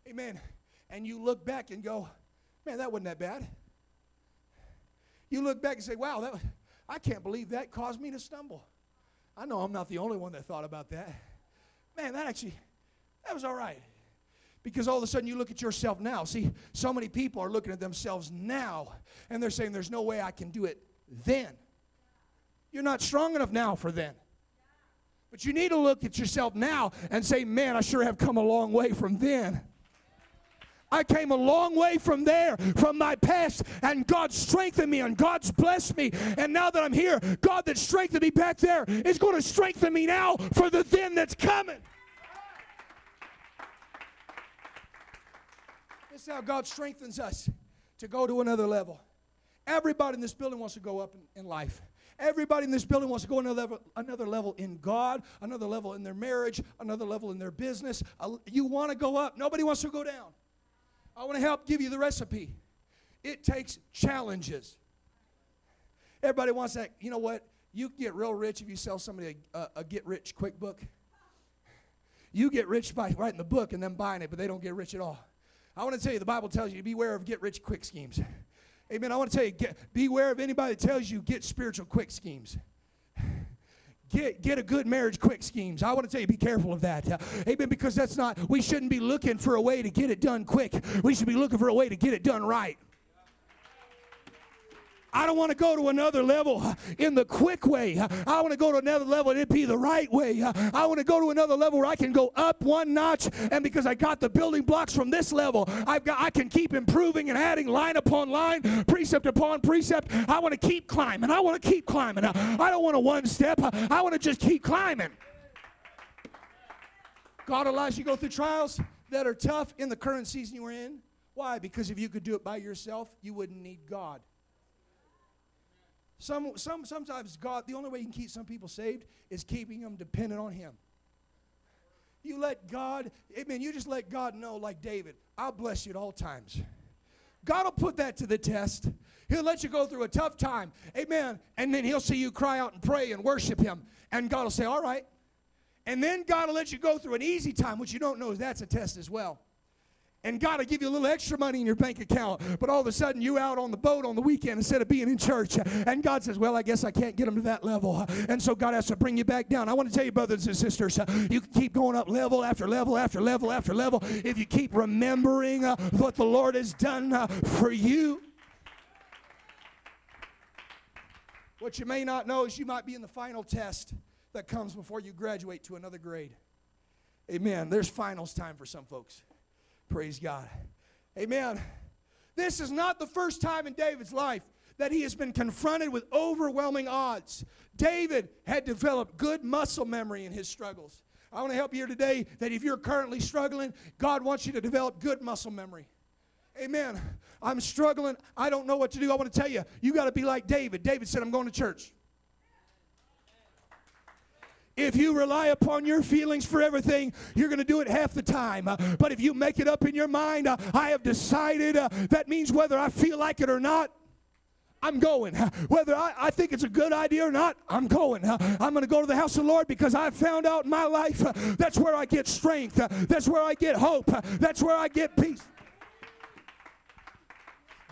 Amen. And you look back and go, man, that wasn't that bad. You look back and say, wow, that, I can't believe that caused me to stumble. I know I'm not the only one that thought about that. Man, that actually, that was all right. Because all of a sudden you look at yourself now. See, so many people are looking at themselves now and they're saying, There's no way I can do it then. You're not strong enough now for then. But you need to look at yourself now and say, Man, I sure have come a long way from then. I came a long way from there, from my past, and God strengthened me and God's blessed me. And now that I'm here, God that strengthened me back there is going to strengthen me now for the then that's coming. How God strengthens us to go to another level. Everybody in this building wants to go up in, in life. Everybody in this building wants to go another level, another level in God, another level in their marriage, another level in their business. Uh, you want to go up. Nobody wants to go down. I want to help give you the recipe. It takes challenges. Everybody wants that. You know what? You get real rich if you sell somebody a, a, a get rich quick book. You get rich by writing the book and then buying it, but they don't get rich at all. I want to tell you, the Bible tells you to beware of get rich quick schemes. Amen. I want to tell you, get, beware of anybody that tells you get spiritual quick schemes. Get, get a good marriage quick schemes. I want to tell you, be careful of that. Uh, amen. Because that's not, we shouldn't be looking for a way to get it done quick. We should be looking for a way to get it done right. I don't want to go to another level uh, in the quick way. Uh, I want to go to another level and it be the right way. Uh, I want to go to another level where I can go up one notch, and because I got the building blocks from this level, I've got I can keep improving and adding line upon line, precept upon precept. I want to keep climbing. I want to keep climbing. I don't want a one step. I want to just keep climbing. God allows you to go through trials that are tough in the current season you are in. Why? Because if you could do it by yourself, you wouldn't need God. Some, some, sometimes God, the only way you can keep some people saved is keeping them dependent on Him. You let God, amen, you just let God know, like David, I'll bless you at all times. God will put that to the test. He'll let you go through a tough time. Amen. And then he'll see you cry out and pray and worship him. And God will say, All right. And then God will let you go through an easy time, which you don't know is that's a test as well and God will give you a little extra money in your bank account, but all of a sudden you out on the boat on the weekend instead of being in church. And God says, Well, I guess I can't get them to that level. And so God has to bring you back down. I want to tell you, brothers and sisters, you can keep going up level after level after level after level if you keep remembering uh, what the Lord has done uh, for you. What you may not know is you might be in the final test that comes before you graduate to another grade. Amen. There's finals time for some folks. Praise God. Amen. This is not the first time in David's life that he has been confronted with overwhelming odds. David had developed good muscle memory in his struggles. I want to help you here today that if you're currently struggling, God wants you to develop good muscle memory. Amen. I'm struggling. I don't know what to do. I want to tell you, you got to be like David. David said, I'm going to church. If you rely upon your feelings for everything, you're going to do it half the time. Uh, but if you make it up in your mind, uh, I have decided, uh, that means whether I feel like it or not, I'm going. Whether I, I, think it's a good idea or not, I'm going. I'm going to go to the house of the Lord because I found out in my life that's where I get strength. That's where I get hope. That's where I get peace.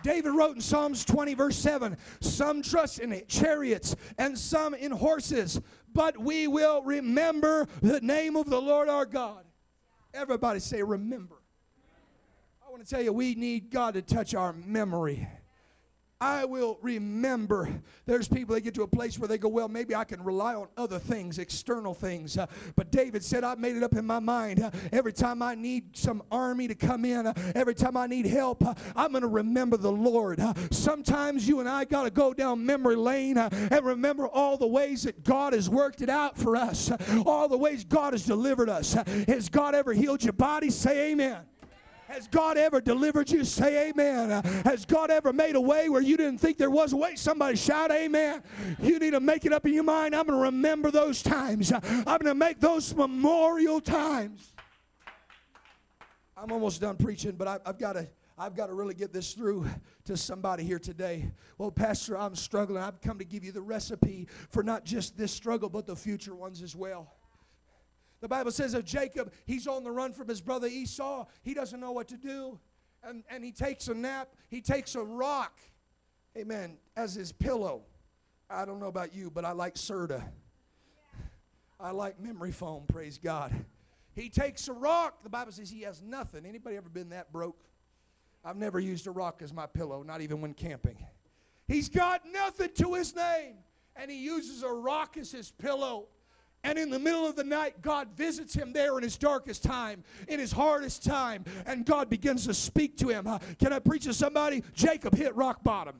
David wrote in Psalms 20, verse 7 Some trust in chariots and some in horses, but we will remember the name of the Lord our God. Everybody say, remember. I want to tell you, we need God to touch our memory. I will remember. There's people that get to a place where they go, well, maybe I can rely on other things, external things. Uh, but David said, I made it up in my mind. Uh, every time I need some army to come in, uh, every time I need help, uh, I'm going to remember the Lord. Uh, sometimes you and I got to go down memory lane uh, and remember all the ways that God has worked it out for us, all the ways God has delivered us. has God ever healed your body? Say amen. Has God ever delivered you? Say amen. Has God ever made a way where you didn't think there was a way? Somebody shout amen. You need to make it up in your mind. I'm going to remember those times. I'm going to make those memorial times. I'm almost done preaching, but I, I've got to. I've got to really get this through to somebody here today. Well, Pastor, I'm struggling. I've come to give you the recipe for not just this struggle, but the future ones as well. The Bible says of Jacob, he's on the run from his brother Esau. He doesn't know what to do. And, and he takes a nap. He takes a rock, amen, as his pillow. I don't know about you, but I like Serta. I like memory foam, praise God. He takes a rock. The Bible says he has nothing. Anybody ever been that broke? I've never used a rock as my pillow, not even when camping. He's got nothing to his name, and he uses a rock as his pillow. And in the middle of the night, God visits him there in his darkest time, in his hardest time, and God begins to speak to him. Can I preach to somebody? Jacob hit rock bottom.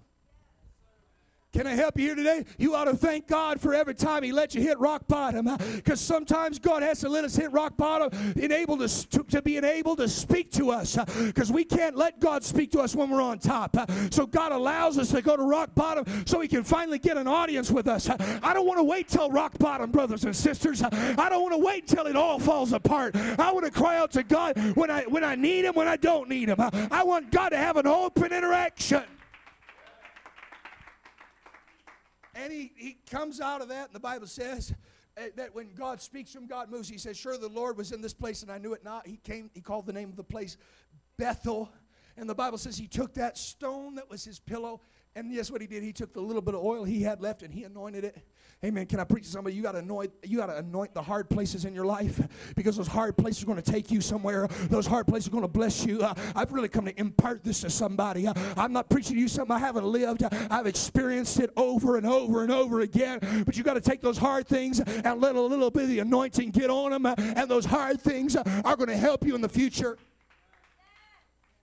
Can I help you here today? You ought to thank God for every time He let you hit rock bottom. Because sometimes God has to let us hit rock bottom, enable us to, to be able to speak to us. Because we can't let God speak to us when we're on top. So God allows us to go to rock bottom so He can finally get an audience with us. I don't want to wait till rock bottom, brothers and sisters. I don't want to wait till it all falls apart. I want to cry out to God when I when I need Him, when I don't need Him. I want God to have an open interaction. And he, he comes out of that, and the Bible says eh, that when God speaks him, God moves. He says, Sure, the Lord was in this place, and I knew it not. He came, he called the name of the place Bethel. And the Bible says he took that stone that was his pillow, and guess what he did? He took the little bit of oil he had left and he anointed it. Amen. Can I preach to somebody? You got to anoint. You got to anoint the hard places in your life because those hard places are going to take you somewhere. Those hard places are going to bless you. Uh, I've really come to impart this to somebody. Uh, I'm not preaching to you something I haven't lived. I've experienced it over and over and over again. But you got to take those hard things and let a little bit of the anointing get on them, uh, and those hard things are going to help you in the future.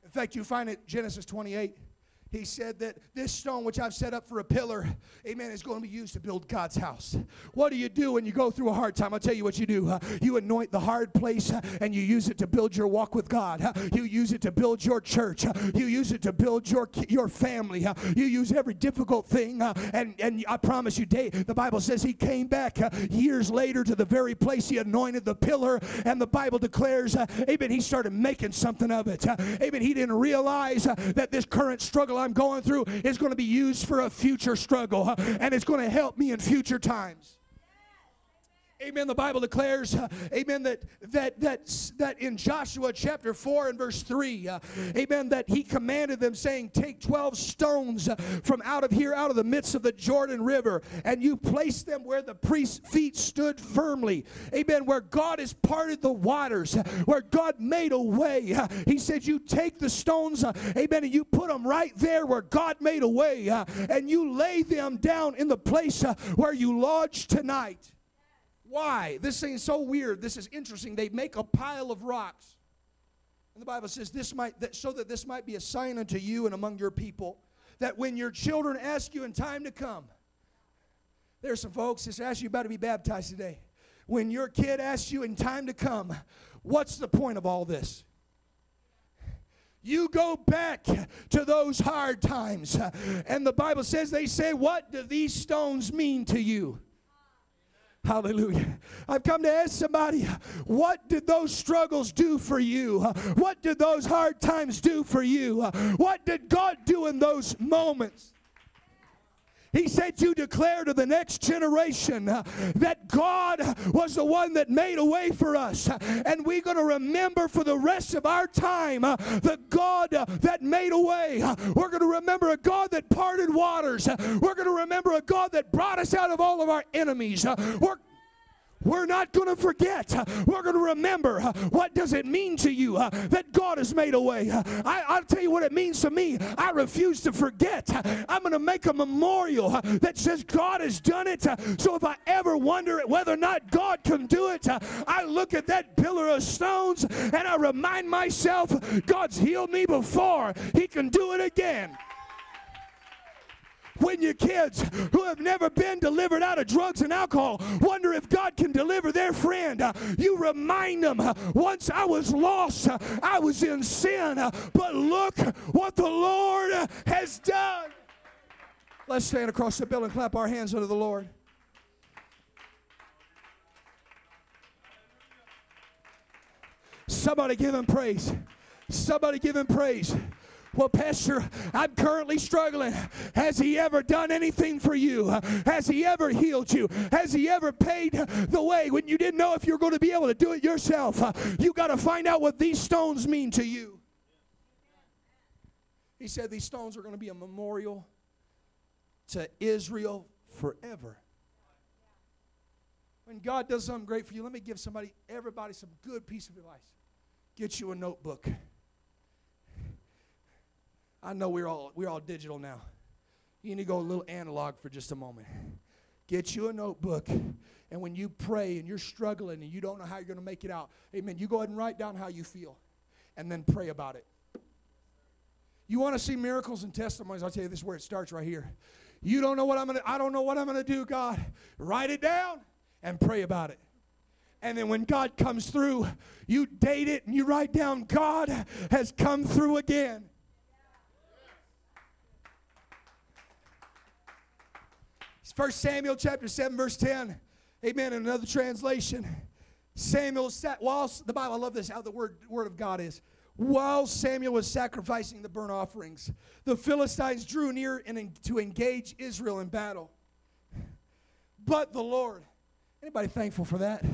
In fact, you find it Genesis 28 he said that this stone which I've set up for a pillar, amen, is going to be used to build God's house. What do you do when you go through a hard time? I'll tell you what you do. Uh, you anoint the hard place uh, and you use it to build your walk with God. Uh, you use it to build your church. You use it to build your your family. You use every difficult thing. And, and I promise you, Dave, the Bible says he came back years later to the very place he anointed the pillar. And the Bible declares, amen, he started making something of it. Amen. He didn't realize that this current struggle I'm going through is going to be used for a future struggle, and it's going to help me in future times. Amen. The Bible declares, uh, amen, that, that, that, that in Joshua chapter 4 and verse 3, uh, amen, that he commanded them, saying, Take 12 stones uh, from out of here, out of the midst of the Jordan River, and you place them where the priest's feet stood firmly. Amen. Where God has parted the waters, uh, where God made a way. Uh, he said, You take the stones, amen, and you put them right there where God made a way, and you lay them down in the place where you lodge tonight. Why? This is so weird. This is interesting. They make a pile of rocks. And the Bible says this might that so that this might be a sign unto you and among your people that when your children ask you in time to come, there's some folks that ask you about to be baptized today. When your kid asks you in time to come, what's the point of all this? You go back to those hard times. And the Bible says, they say, What do these stones mean to you? Hallelujah. I've come to ask somebody, what did those struggles do for you? What did those hard times do for you? What did God do in those moments? He said, You declare to the next generation that God was the one that made a way for us. And we're going to remember for the rest of our time the God that made a way. We're going to remember a God that parted waters. We're going to remember a God that brought us out of all of our enemies. We're we're not going to forget. We're going to remember uh, what does it mean to you uh, that God has made a way. I, I'll tell you what it means to me. I refuse to forget. I'm going to make a memorial uh, that says God has done it. So if I ever wonder whether or not God can do it, I look at that pillar of stones and I remind myself God's healed me before. He can do it again when your kids who have never been delivered out of drugs and alcohol wonder if God can deliver their friend, uh, you remind them uh, once I was lost, uh, I was in sin, but look what the Lord has done. Let's stand across the bill and clap our hands unto the Lord. Somebody give him praise. Somebody give him praise. Well, Pastor, I'm currently struggling. Has He ever done anything for you? Has He ever healed you? Has He ever paid the way when you didn't know if you're going to be able to do it yourself? You got to find out what these stones mean to you. He said these stones are going to be a memorial to Israel forever. When God does something great for you, let me give somebody, everybody, some good piece of advice. Get you a notebook. I know we're all we're all digital now. You need to go a little analog for just a moment. Get you a notebook, and when you pray and you're struggling and you don't know how you're going to make it out, amen. You go ahead and write down how you feel, and then pray about it. You want to see miracles and testimonies? I'll tell you this is where it starts right here. You don't know what I'm gonna. I don't know what I'm gonna do. God, write it down and pray about it. And then when God comes through, you date it and you write down, God has come through again. First Samuel chapter 7, verse 10. Amen. In another translation. Samuel sat while the Bible, I love this, how the word, word of God is. While Samuel was sacrificing the burnt offerings, the Philistines drew near and to engage Israel in battle. But the Lord, anybody thankful for that?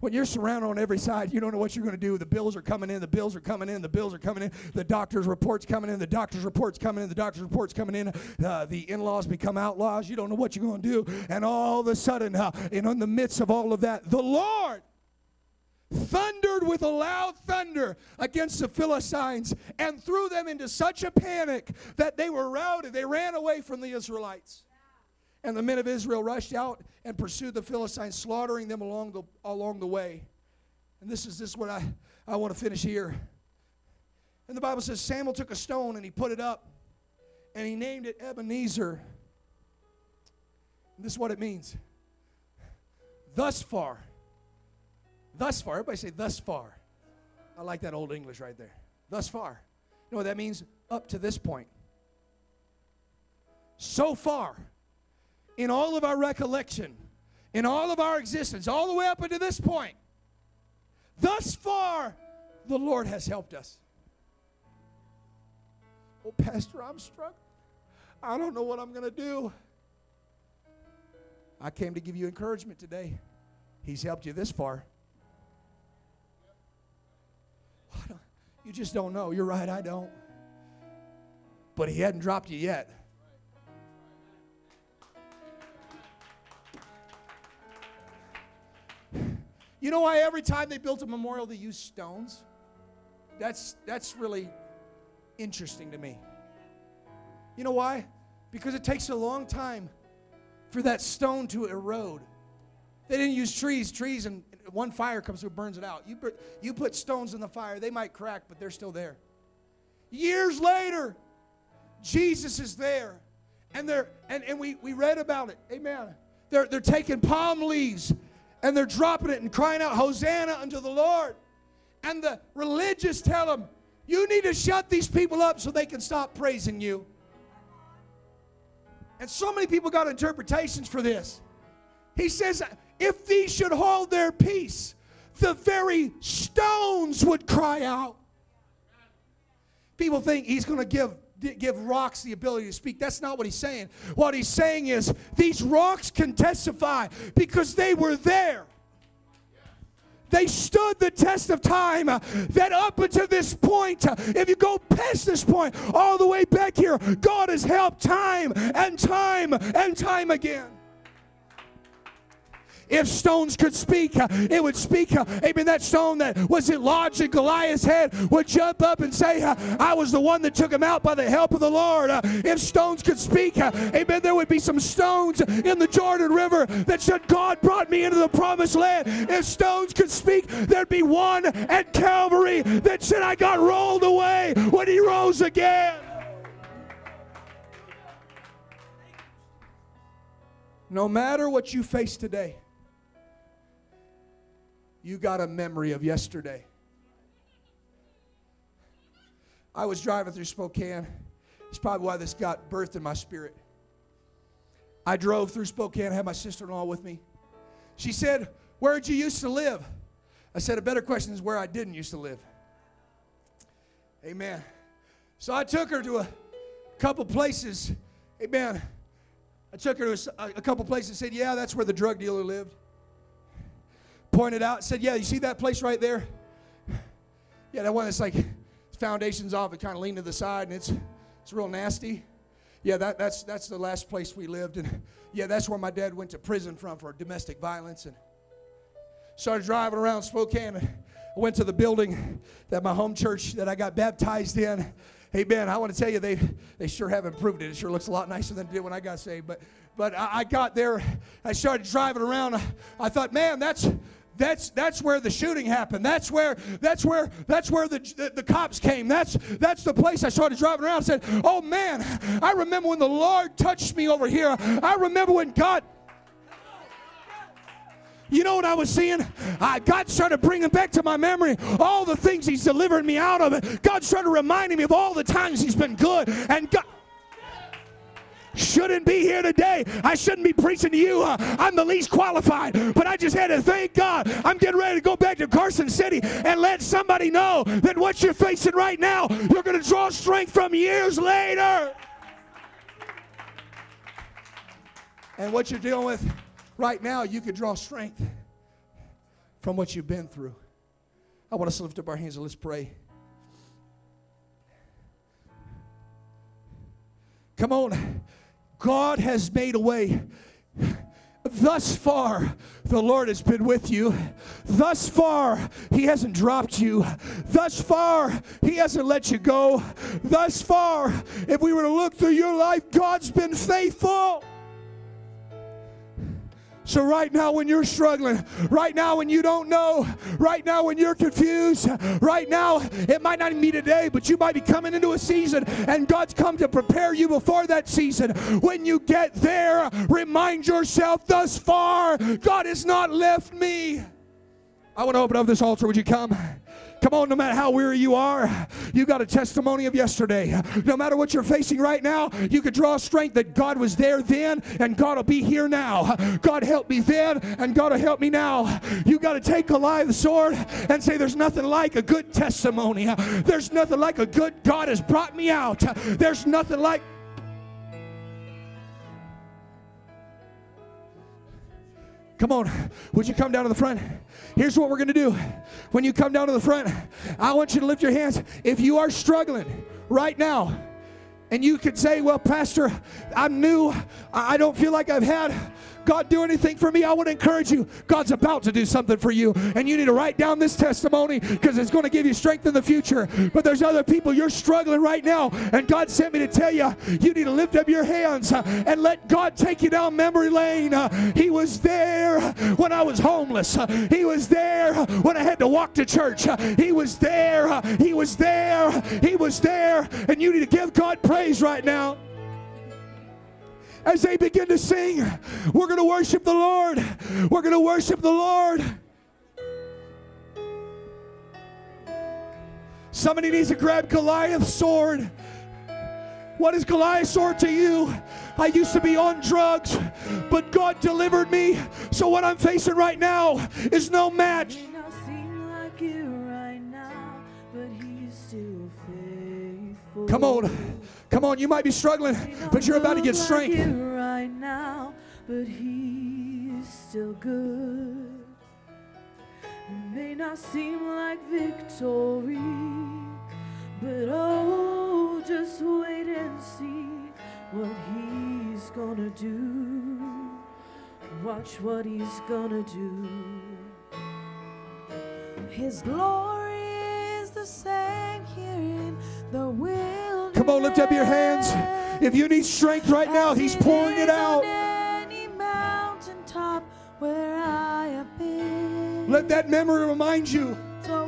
When you're surrounded on every side, you don't know what you're going to do. The bills are coming in, the bills are coming in, the bills are coming in, the doctor's reports coming in, the doctor's reports coming in, the doctor's reports coming in, uh, the in laws become outlaws. You don't know what you're going to do. And all of a sudden, uh, and in the midst of all of that, the Lord thundered with a loud thunder against the Philistines and threw them into such a panic that they were routed. They ran away from the Israelites. And the men of Israel rushed out and pursued the Philistines, slaughtering them along the, along the way. And this is this is what I, I want to finish here. And the Bible says Samuel took a stone and he put it up and he named it Ebenezer. And this is what it means. Thus far. Thus far. Everybody say thus far. I like that old English right there. Thus far. You know what that means? Up to this point. So far in all of our recollection, in all of our existence, all the way up until this point. Thus far, the Lord has helped us. Oh, Pastor, I'm struck. I don't know what I'm going to do. I came to give you encouragement today. He's helped you this far. You just don't know. You're right, I don't. But He hadn't dropped you yet. You know why every time they built a memorial they used stones? That's that's really interesting to me. You know why? Because it takes a long time for that stone to erode. They didn't use trees. Trees and one fire comes through, burns it out. You put, you put stones in the fire, they might crack, but they're still there. Years later, Jesus is there. And they're and, and we, we read about it. Amen. They're they're taking palm leaves and they're dropping it and crying out, Hosanna unto the Lord. And the religious tell them, You need to shut these people up so they can stop praising you. And so many people got interpretations for this. He says, If these should hold their peace, the very stones would cry out. People think he's going to give give rocks the ability to speak. That's not what he's saying. What he's saying is these rocks can testify because they were there. They stood the test of time. Uh, that up until this point, uh, if you go past this point, all the way back here, God has helped time and time and time again. If stones could speak, uh, it would speak. Uh, amen. That stone that was lodged in Goliath's head would jump up and say, uh, I was the one that took him out by the help of the Lord. If stones could speak, amen, there would be some stones in the Jordan River that said, God brought me into the promised land. If stones could speak, there'd be one at Calvary that said, I got rolled away when he rose again. No matter what you face today, you got a memory of yesterday. I was driving through Spokane. It's probably why this got birthed in my spirit. I drove through Spokane, had my sister in law with me. She said, Where'd you used to live? I said, A better question is where I didn't used to live. Amen. So I took her to a couple places. Amen. I took her to a, a couple places and said, Yeah, that's where the drug dealer lived. Pointed out, said, Yeah, you see that place right there? Yeah, that one that's like foundations off, it kind of leaned to the side and it's it's real nasty. Yeah, that, that's that's the last place we lived. And yeah, that's where my dad went to prison from for domestic violence. And started driving around Spokane. I went to the building that my home church that I got baptized in. Hey Ben, I want to tell you they they sure have improved it. It sure looks a lot nicer than it did when I got saved. But but I, I got there, I started driving around. I, I thought, man, that's that's that's where the shooting happened. That's where that's where that's where the, the, the, cops came. That's that's the place I started driving around and said, "Oh man, I remember when the Lord touched me over here. I remember when God you know what I was seeing? I, God started bringing back to my memory all the things He's delivered me out of. God started reminding me of all the times He's been good. And God shouldn't be here today. I shouldn't be preaching to you. Uh, I'm the least qualified, but I just had to thank God. I'm getting ready to go back to Carson City and let somebody know that what you're facing right now, you're going to draw strength from years later. And what you're dealing with right now, you could draw strength from what you've been through. I want us to lift up our hands and let's pray. Come on. God has made a way. Thus far, the Lord has been with you. Thus far, He hasn't dropped you. Thus far, He hasn't let you go. Thus far, if we were to look through your life, God's been faithful. So, right now, when you're struggling, right now, when you don't know, right now, when you're confused, right now, it might not be today, but you might be coming into a season and God's come to prepare you before that season. When you get there, remind yourself, thus far, God has not left me. I want to open up this altar. Would you come? Come on, no matter how weary you are, you got a testimony of yesterday. No matter what you're facing right now, you could draw strength that God was there then and God will be here now. God helped me then and God will help me now. You got to take Goliath's sword and say, There's nothing like a good testimony. There's nothing like a good God has brought me out. There's nothing like Come on, would you come down to the front? Here's what we're going to do. When you come down to the front, I want you to lift your hands. If you are struggling right now, and you could say, Well, Pastor, I'm new. I don't feel like I've had God do anything for me, I want to encourage you. God's about to do something for you. And you need to write down this testimony because it's going to give you strength in the future. But there's other people, you're struggling right now. And God sent me to tell you, you need to lift up your hands uh, and let God take you down memory lane. Uh, he was there when I was homeless. Uh, he was there when I had to walk to church. He was there. He was there. He was there. And you need to give God praise right now as they begin to sing, we're going to worship the Lord. We're going to worship the Lord. Somebody needs to grab Goliath's sword. What is Goliath's sword to you? I used to be on drugs, but God delivered me. So what I'm facing right now is no match. Come on. Come on, you might be struggling, but you're about to get strength.
Right now, but still good. It may not seem like victory, but oh, just wait and see what he's gonna do. Watch what he's gonna do. His glory is the same here in
Come on, lift up your hands. If you need strength right now, He's pouring it out. Let that memory remind you.
So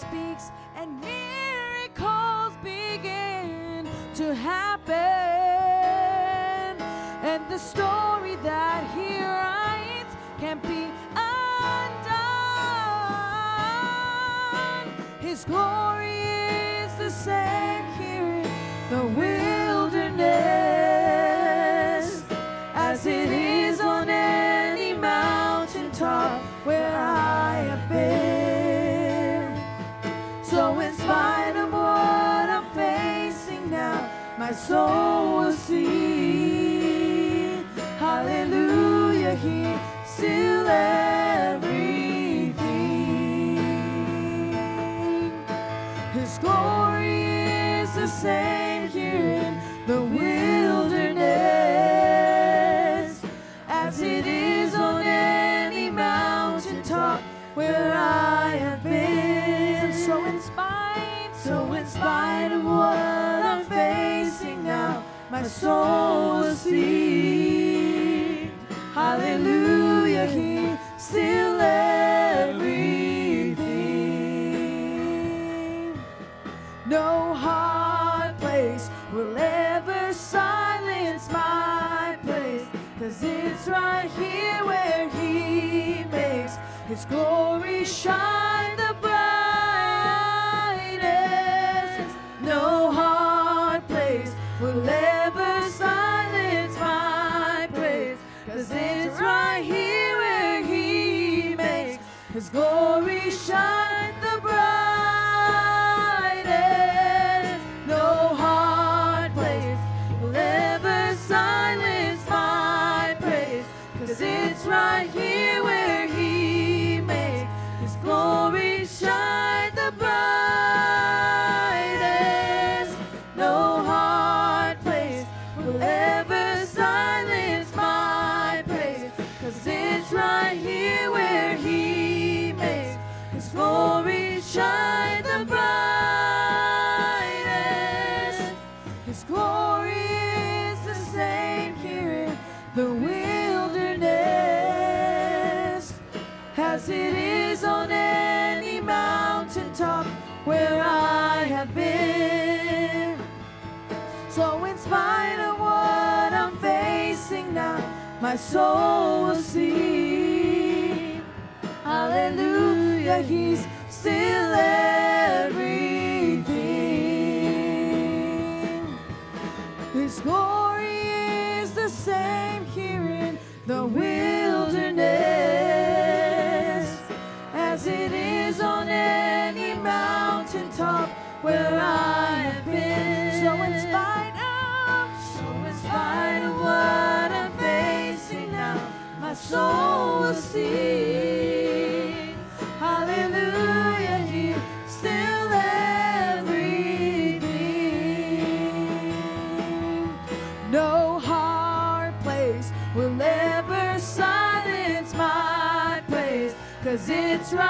speaks and miracles begin to happen. And the story that he writes can't be undone. His glory.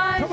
哎。